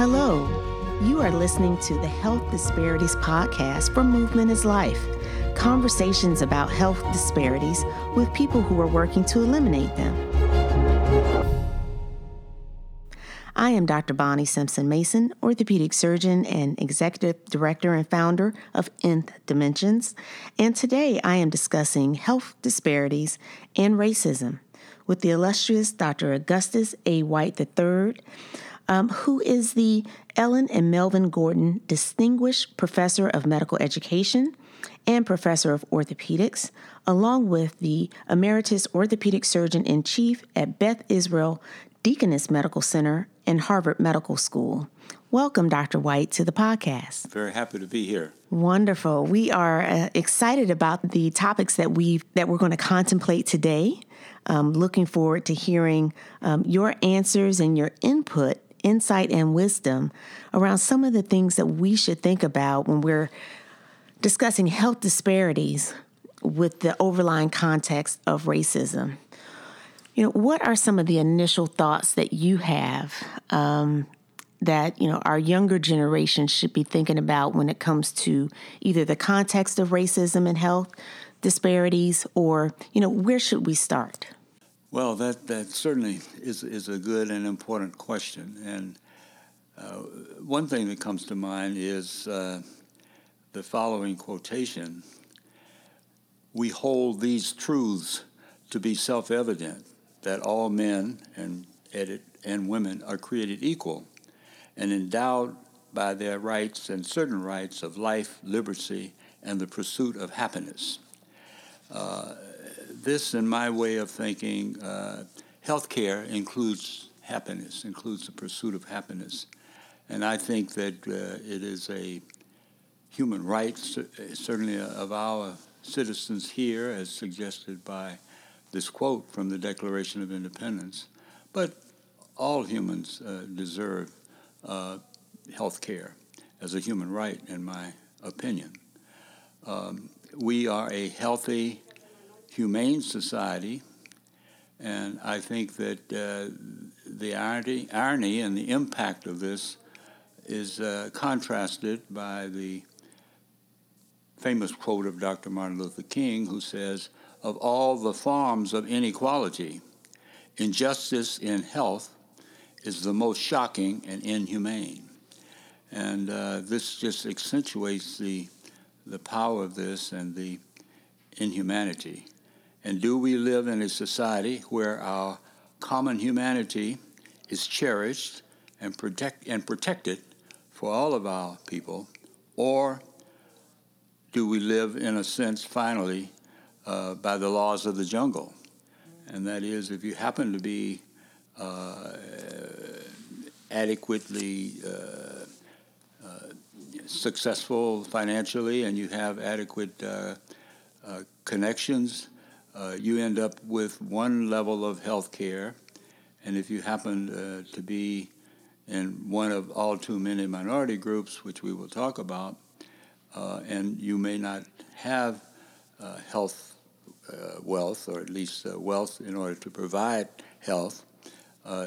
Hello, you are listening to the Health Disparities Podcast for Movement is Life. Conversations about health disparities with people who are working to eliminate them. I am Dr. Bonnie Simpson Mason, orthopedic surgeon and executive director and founder of Nth Dimensions. And today I am discussing health disparities and racism with the illustrious Dr. Augustus A. White III um, who is the Ellen and Melvin Gordon Distinguished Professor of Medical Education and Professor of Orthopedics, along with the Emeritus Orthopedic Surgeon in Chief at Beth Israel Deaconess Medical Center and Harvard Medical School. Welcome, Dr. White, to the podcast. Very happy to be here. Wonderful. We are uh, excited about the topics that we that we're going to contemplate today. Um, looking forward to hearing um, your answers and your input insight and wisdom around some of the things that we should think about when we're discussing health disparities with the overlying context of racism. You know, what are some of the initial thoughts that you have um, that you know our younger generation should be thinking about when it comes to either the context of racism and health disparities, or you know, where should we start? Well, that, that certainly is, is a good and important question. And uh, one thing that comes to mind is uh, the following quotation We hold these truths to be self evident that all men and, edit, and women are created equal and endowed by their rights and certain rights of life, liberty, and the pursuit of happiness. Uh, this, in my way of thinking, uh, healthcare includes happiness, includes the pursuit of happiness. And I think that uh, it is a human right, certainly of our citizens here, as suggested by this quote from the Declaration of Independence. But all humans uh, deserve uh, health care as a human right, in my opinion. Um, we are a healthy humane society, and I think that uh, the irony, irony and the impact of this is uh, contrasted by the famous quote of Dr. Martin Luther King, who says, Of all the forms of inequality, injustice in health is the most shocking and inhumane. And uh, this just accentuates the, the power of this and the inhumanity. And do we live in a society where our common humanity is cherished and, protect, and protected for all of our people? Or do we live, in a sense, finally, uh, by the laws of the jungle? And that is, if you happen to be uh, adequately uh, uh successful financially and you have adequate uh, uh, connections, uh, you end up with one level of health care, and if you happen uh, to be in one of all too many minority groups, which we will talk about, uh, and you may not have uh, health uh, wealth, or at least uh, wealth in order to provide health,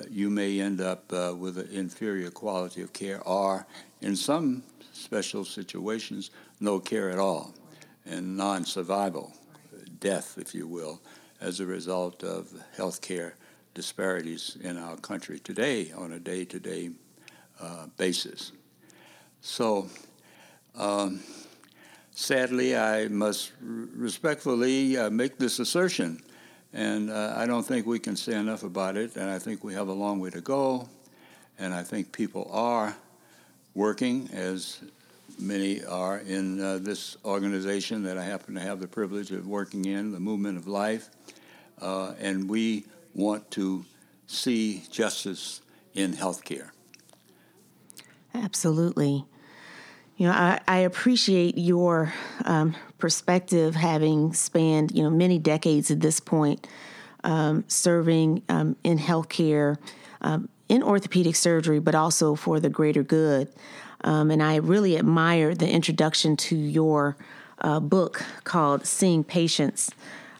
you may end up with an inferior quality of care, or in some special situations, no care at all and non survival death, if you will, as a result of healthcare disparities in our country today on a day to day basis. So, um, sadly, I must respectfully uh, make this assertion, and uh, I don't think we can say enough about it, and I think we have a long way to go, and I think people are working as many are in uh, this organization that I happen to have the privilege of working in, the Movement of Life. Uh, and we want to see justice in healthcare. Absolutely. You know, I, I appreciate your um, perspective, having spanned you know many decades at this point, um, serving um, in healthcare, um, in orthopedic surgery, but also for the greater good. Um, and I really admire the introduction to your uh, book called Seeing Patients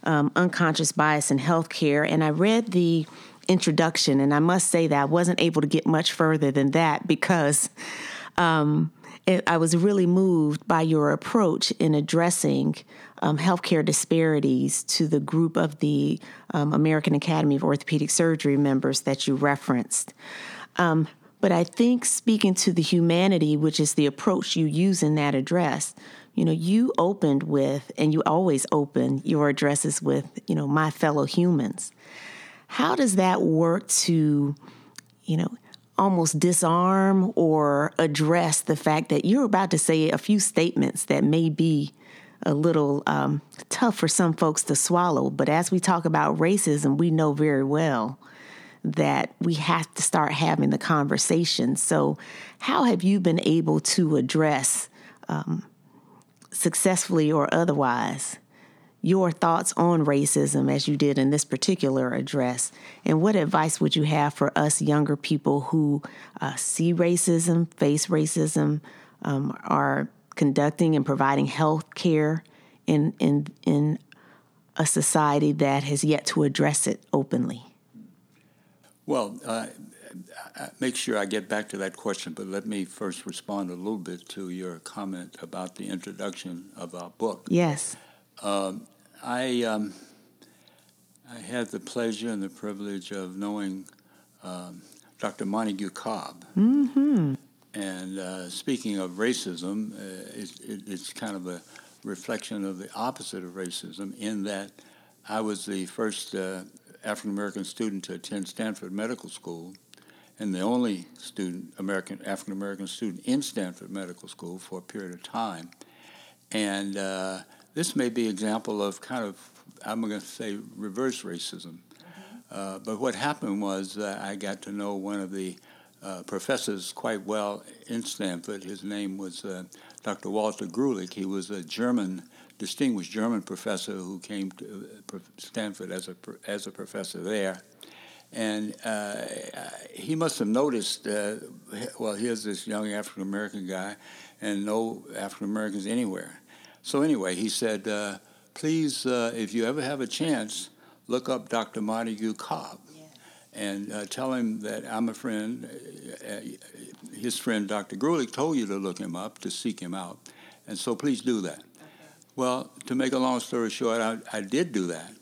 um, Unconscious Bias in Healthcare. And I read the introduction. And I must say that I wasn't able to get much further than that because um, it, I was really moved by your approach in addressing um, healthcare disparities to the group of the um, American Academy of Orthopedic Surgery members that you referenced. Um, but I think speaking to the humanity, which is the approach you use in that address, you know, you opened with, and you always open your addresses with, you know, my fellow humans. How does that work to, you know, almost disarm or address the fact that you're about to say a few statements that may be a little um, tough for some folks to swallow. But as we talk about racism, we know very well that we have to start having the conversation. So, how have you been able to address um, successfully or otherwise your thoughts on racism as you did in this particular address? And what advice would you have for us younger people who uh, see racism, face racism, um, are conducting and providing health care in, in, in a society that has yet to address it openly? Well, uh, make sure I get back to that question, but let me first respond a little bit to your comment about the introduction of our book. Yes. Um, I um, I had the pleasure and the privilege of knowing um, Dr. Montague Cobb. Mm-hmm. And uh, speaking of racism, uh, it, it, it's kind of a reflection of the opposite of racism in that I was the first uh, African American student to attend Stanford Medical School and the only student, American African American student in Stanford Medical School for a period of time. And uh, this may be an example of kind of, I'm going to say, reverse racism. Uh, but what happened was uh, I got to know one of the uh, professors quite well in Stanford. His name was uh, Dr. Walter Greulich. He was a German, distinguished German professor who came to uh, Stanford as a, as a professor there. And uh, he must have noticed, well, here's this young African American guy, and no African Americans anywhere. So anyway, he said, uh, please, uh, if you ever have a chance, look up Dr. Montague Cobb and uh, tell him that I'm a friend. Uh, his friend, Dr. Greulich, told you to look him up, to seek him out. And so please do that. Well, to make a long story short, I, I did do that.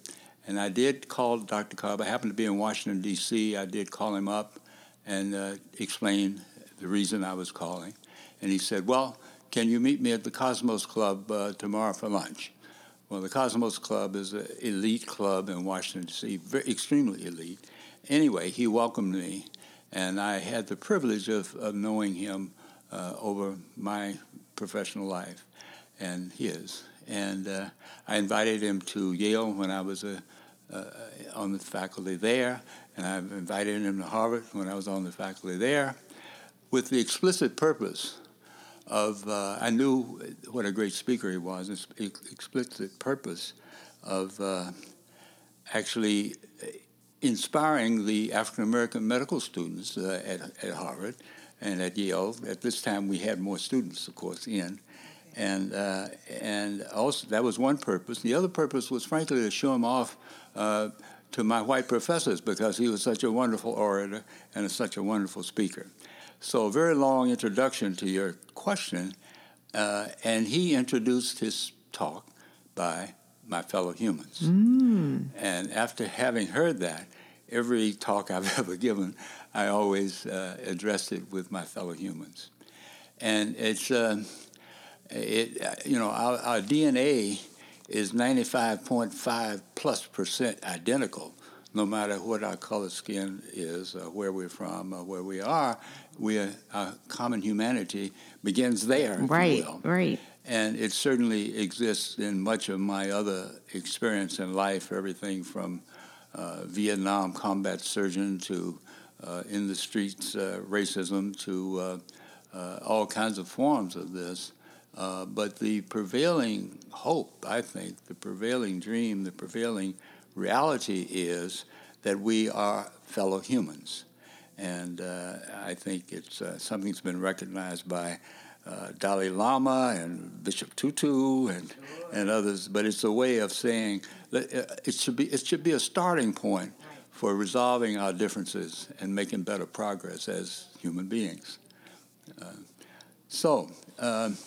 And I did call Dr. Cobb. I happened to be in Washington, D.C. I did call him up and uh, explain the reason I was calling. And he said, Well, can you meet me at the Cosmos Club uh, tomorrow for lunch? Well, the Cosmos Club is an elite club in Washington, D.C., extremely elite. Anyway, he welcomed me, and I had the privilege of, of knowing him uh, over my professional life and his. And uh, I invited him to Yale when I was a, uh, on the faculty there, and I invited him to Harvard when I was on the faculty there, with the explicit purpose of, uh, I knew what a great speaker he was, his explicit purpose of uh, actually inspiring the African American medical students uh, at, at Harvard and at Yale. At this time, we had more students, of course, in. And, uh, and also, that was one purpose. The other purpose was, frankly, to show him off uh, to my white professors because he was such a wonderful orator and such a wonderful speaker. So, a very long introduction to your question. Uh, and he introduced his talk by my fellow humans. Mm. And after having heard that, every talk I've ever given, I always uh, addressed it with my fellow humans. And it's, uh, it, you know, our, our DNA is 95.5 plus percent identical no matter what our color skin is, or where we're from, or where we are, we are, our common humanity begins there. Right, right. And it certainly exists in much of my other experience in life, everything from uh, Vietnam combat surgeon to uh, in the streets uh, racism to uh, uh, all kinds of forms of this. Uh, but the prevailing hope, I think, the prevailing dream, the prevailing reality is that we are fellow humans. And uh, I think it's uh, something that's been recognized by uh, Dalai Lama and Bishop Tutu and, and others, but it's a way of saying uh, it should be, it should be a starting point for resolving our differences and making better progress as human beings. So, um,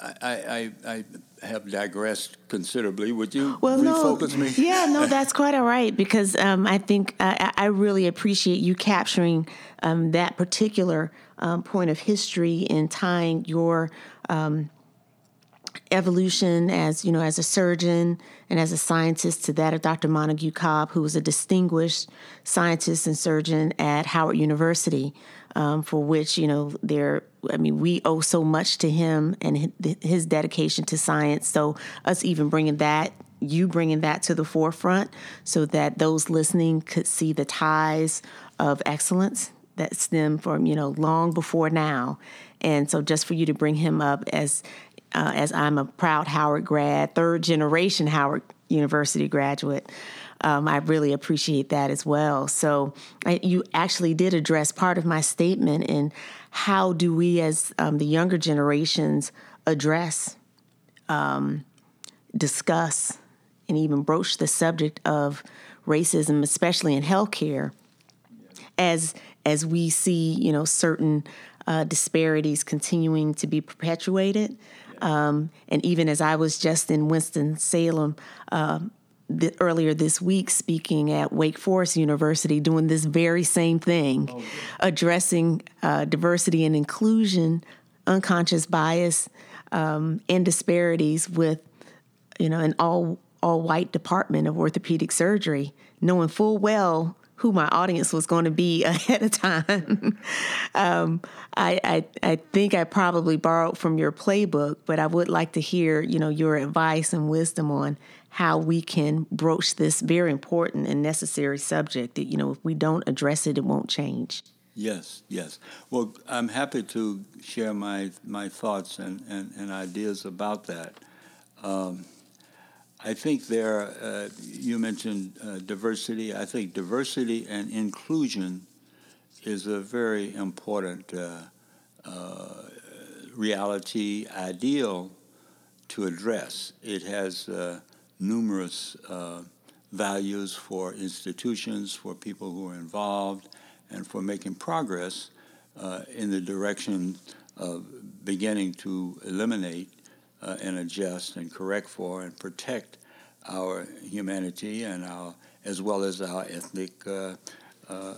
I, I, I, have digressed considerably. Would you well, refocus no, me? Yeah, no, that's quite all right because um, I think I, I, really appreciate you capturing um, that particular um, point of history and tying your um, evolution as you know as a surgeon and as a scientist to that of Dr. Montague Cobb, who was a distinguished scientist and surgeon at Howard University, um, for which you know there. I mean, we owe so much to him and his dedication to science. So us even bringing that, you bringing that to the forefront, so that those listening could see the ties of excellence that stem from you know long before now. And so, just for you to bring him up as uh, as I'm a proud Howard grad, third generation Howard University graduate. Um, I really appreciate that as well. So, I, you actually did address part of my statement in how do we, as um, the younger generations, address, um, discuss, and even broach the subject of racism, especially in healthcare, as as we see, you know, certain uh, disparities continuing to be perpetuated. Um, and even as I was just in Winston-Salem uh, the, earlier this week speaking at Wake Forest University, doing this very same thing, oh, addressing uh, diversity and inclusion, unconscious bias, um, and disparities with, you know, an all all white department of orthopedic surgery, knowing full well who my audience was going to be ahead of time. um, I, I, I think I probably borrowed from your playbook, but I would like to hear you know your advice and wisdom on how we can broach this very important and necessary subject. That you know if we don't address it, it won't change. Yes, yes. Well, I'm happy to share my my thoughts and, and, and ideas about that. Um, I think there, uh, you mentioned uh, diversity. I think diversity and inclusion is a very important uh, uh reality, ideal to address. It has uh, numerous uh, values for institutions, for people who are involved, and for making progress in the direction of beginning to eliminate uh, and adjust and correct for and protect our humanity and our as well as our ethnic uh, uh,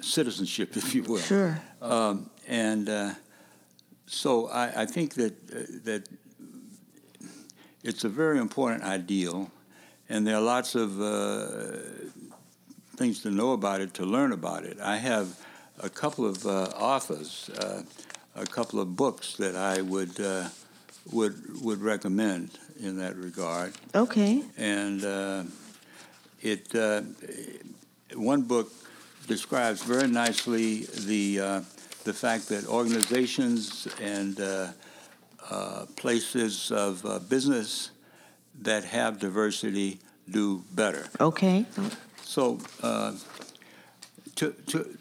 citizenship, if you will. Sure. Um, and uh, so I, I, think that uh, that it's a very important ideal, and there are lots of uh, things to know about it, to learn about it. I have a couple of authors a couple of books that I would uh, would would recommend in that regard. Okay. And uh, it uh, one book describes very nicely the uh, the fact that organizations and uh, uh, places of business that have diversity do better. Okay. So to, to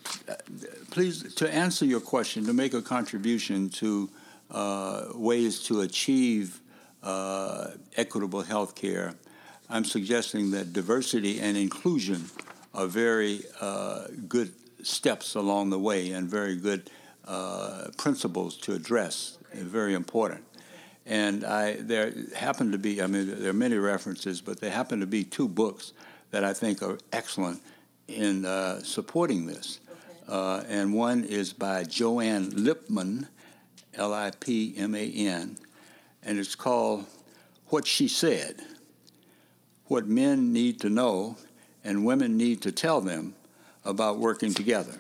please to answer your question, to make a contribution to uh, ways to achieve uh, equitable health care, I'm suggesting that diversity and inclusion are very uh, good steps along the way and very good uh, principles to address, very important. And I, there happen to be, I mean, there are many references, but there happen to be two books that I think are excellent in uh, supporting this. Uh, and one is by Joanne Lipman, L I P M A N, and it's called What She Said What Men Need to Know and Women Need to Tell Them About Working Together.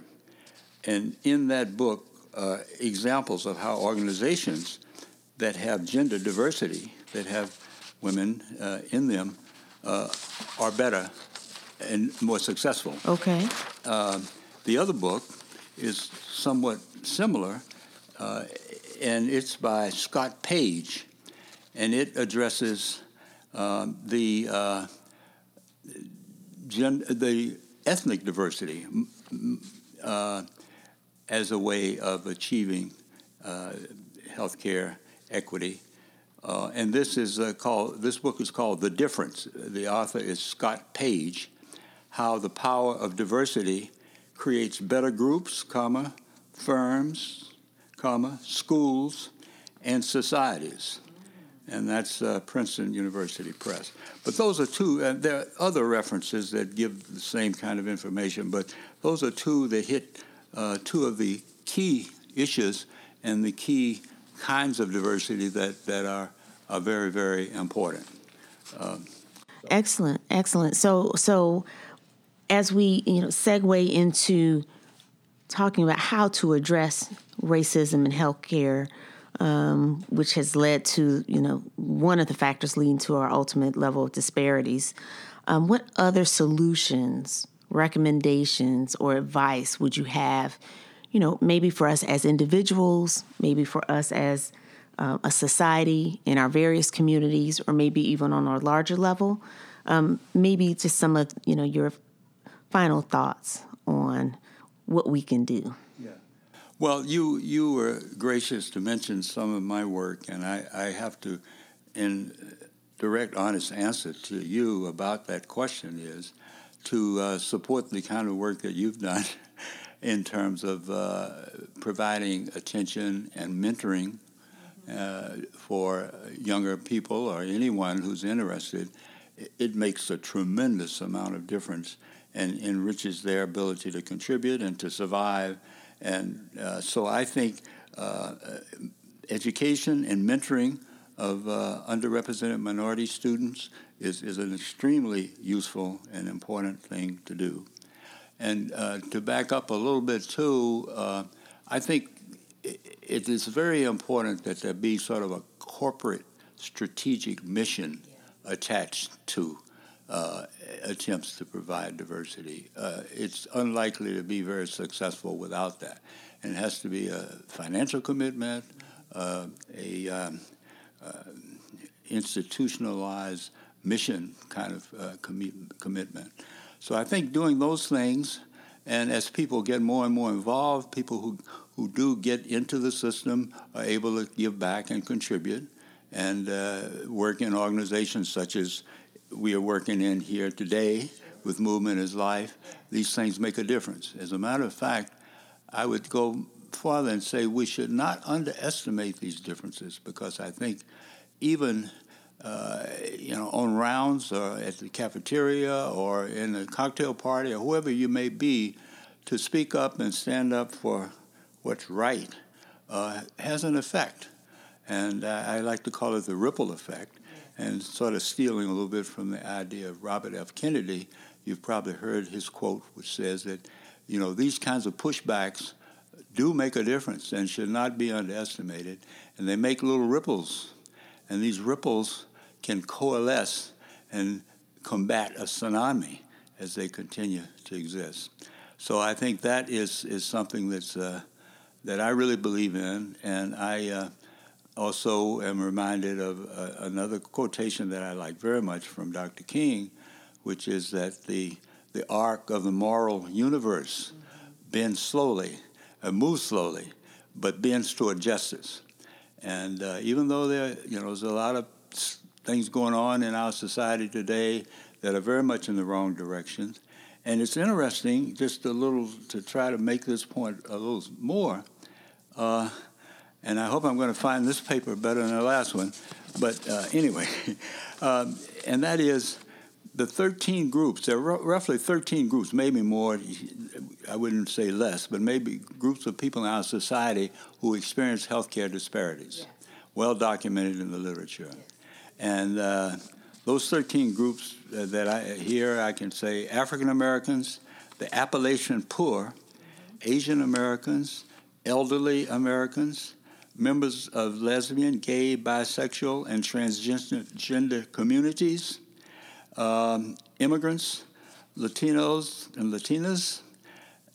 And in that book, uh, examples of how organizations that have gender diversity, that have women uh, in them, uh, are better and more successful. Okay. Uh, the other book is somewhat similar, uh, and it's by Scott Page, and it addresses uh, the uh, gen- the ethnic diversity uh, as a way of achieving uh, healthcare equity Uh, and this is uh, called this book is called The Difference. The author is Scott Page. How the power of diversity creates better groups, comma, firms, comma, schools, and societies. And that's uh, Princeton University Press. But those are two, and there are other references that give the same kind of information, but those are two that hit uh, two of the key issues and the key kinds of diversity that, that are, are very, very important. Um, excellent, excellent. So, so as we you know segue into talking about how to address racism in healthcare, um, which has led to you know one of the factors leading to our ultimate level of disparities. Um, what other solutions, recommendations, or advice would you have you know, maybe for us as individuals, maybe for us as uh, a society in our various communities, or maybe even on a larger level. Um, maybe just some of you know your final thoughts on what we can do. Yeah. Well, you you were gracious to mention some of my work, and I, I have to, in direct, honest answer to you about that question is to uh, support the kind of work that you've done in terms of uh, providing attention and mentoring uh, for younger people or anyone who's interested. It makes a tremendous amount of difference and enriches their ability to contribute and to survive. And uh, so I think uh, education and mentoring of uh, underrepresented minority students is, is an extremely useful and important thing to do. And uh, to back up a little bit too, uh, I think it is very important that there be sort of a corporate strategic mission attached to uh, attempts to provide diversity. Uh, it's unlikely to be very successful without that. And it has to be a financial commitment, uh, a um, uh, institutionalized mission kind of commi- commitment. So I think doing those things, and as people get more and more involved, people who, who do get into the system are able to give back and contribute and uh, work in organizations such as we are working in here today with Movement is Life. These things make a difference. As a matter of fact, I would go farther and say we should not underestimate these differences because I think even uh, you know, on rounds or at the cafeteria or in a cocktail party or whoever you may be, to speak up and stand up for what's right uh, has an effect. And I like to call it the ripple effect. And sort of stealing a little bit from the idea of Robert F. Kennedy, you've probably heard his quote, which says that, you know, these kinds of pushbacks do make a difference and should not be underestimated. And they make little ripples. And these ripples can coalesce and combat a tsunami as they continue to exist. So I think that is, is something that's, uh, that I really believe in. And I uh, also am reminded of uh, another quotation that I like very much from Dr. King, which is that the, the arc of the moral universe bends slowly, uh, moves slowly, but bends toward justice. And uh, even though there, you know, there's a lot of things going on in our society today that are very much in the wrong direction. And it's interesting, just a little to try to make this point a little more. Uh, and I hope I'm going to find this paper better than the last one. But uh, anyway, um, and that is the 13 groups. There are r- roughly 13 groups, maybe more. I wouldn't say less, but maybe groups of people in our society who experience healthcare disparities, yes. well documented in the literature. Yes. And uh, those 13 groups uh, that I here, I can say African Americans, the Appalachian poor, Asian Americans, elderly Americans, members of lesbian, gay, bisexual, and transgender gender communities, um, immigrants, Latinos and Latinas,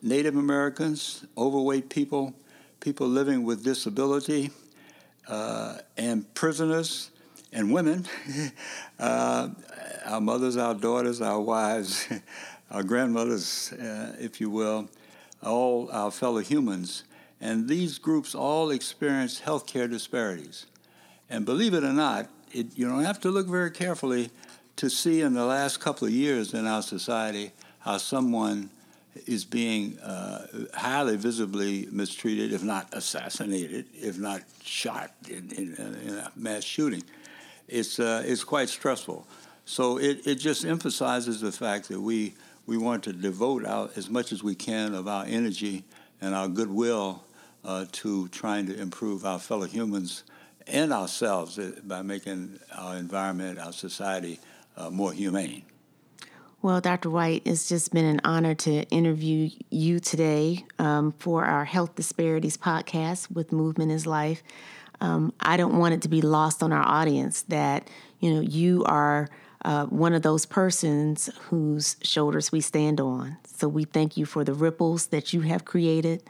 Native Americans, overweight people, people living with disability, uh, and prisoners, and women, uh, our mothers, our daughters, our wives, our grandmothers, uh, if you will, all our fellow humans. And these groups all experience healthcare disparities. And believe it or not, it, you don't have to look very carefully to see in the last couple of years in our society how someone is being uh, highly visibly mistreated, if not assassinated, if not shot in, in, in a mass shooting. It's, uh, it's quite stressful. So it, it just emphasizes the fact that we, we want to devote out as much as we can of our energy and our goodwill uh, to trying to improve our fellow humans and ourselves uh, by making our environment, our society, uh, more humane. Well, Dr. White, it's just been an honor to interview you today um, for our Health Disparities podcast with Movement is Life. Um, I don't want it to be lost on our audience that you know you are uh, one of those persons whose shoulders we stand on. So we thank you for the ripples that you have created.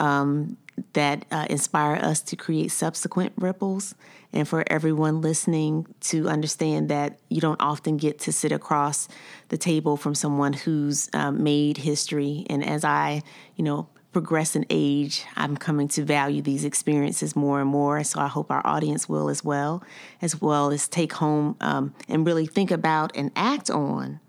Um, that uh, inspire us to create subsequent ripples, and for everyone listening to understand that you don't often get to sit across the table from someone who's um, made history. And as I, you know, progress in age, I'm coming to value these experiences more and more. So I hope our audience will as well, as well as take home um, and really think about and act on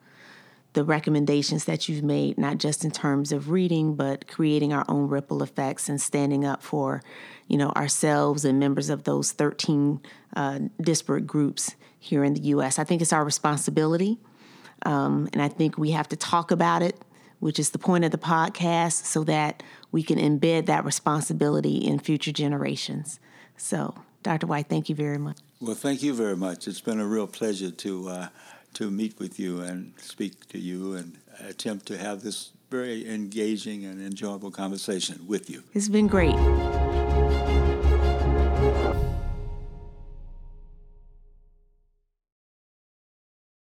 the recommendations that you've made, not just in terms of reading, but creating our own ripple effects and standing up for, you know, ourselves and members of those 13 uh, disparate groups here in the U.S. I think it's our responsibility, um, and I think we have to talk about it, which is the point of the podcast, so that we can embed that responsibility in future generations. So, Dr. White, thank you very much. Well, thank you very much. It's been a real pleasure to. Uh, to meet with you and speak to you and attempt to have this very engaging and enjoyable conversation with you. It's been great.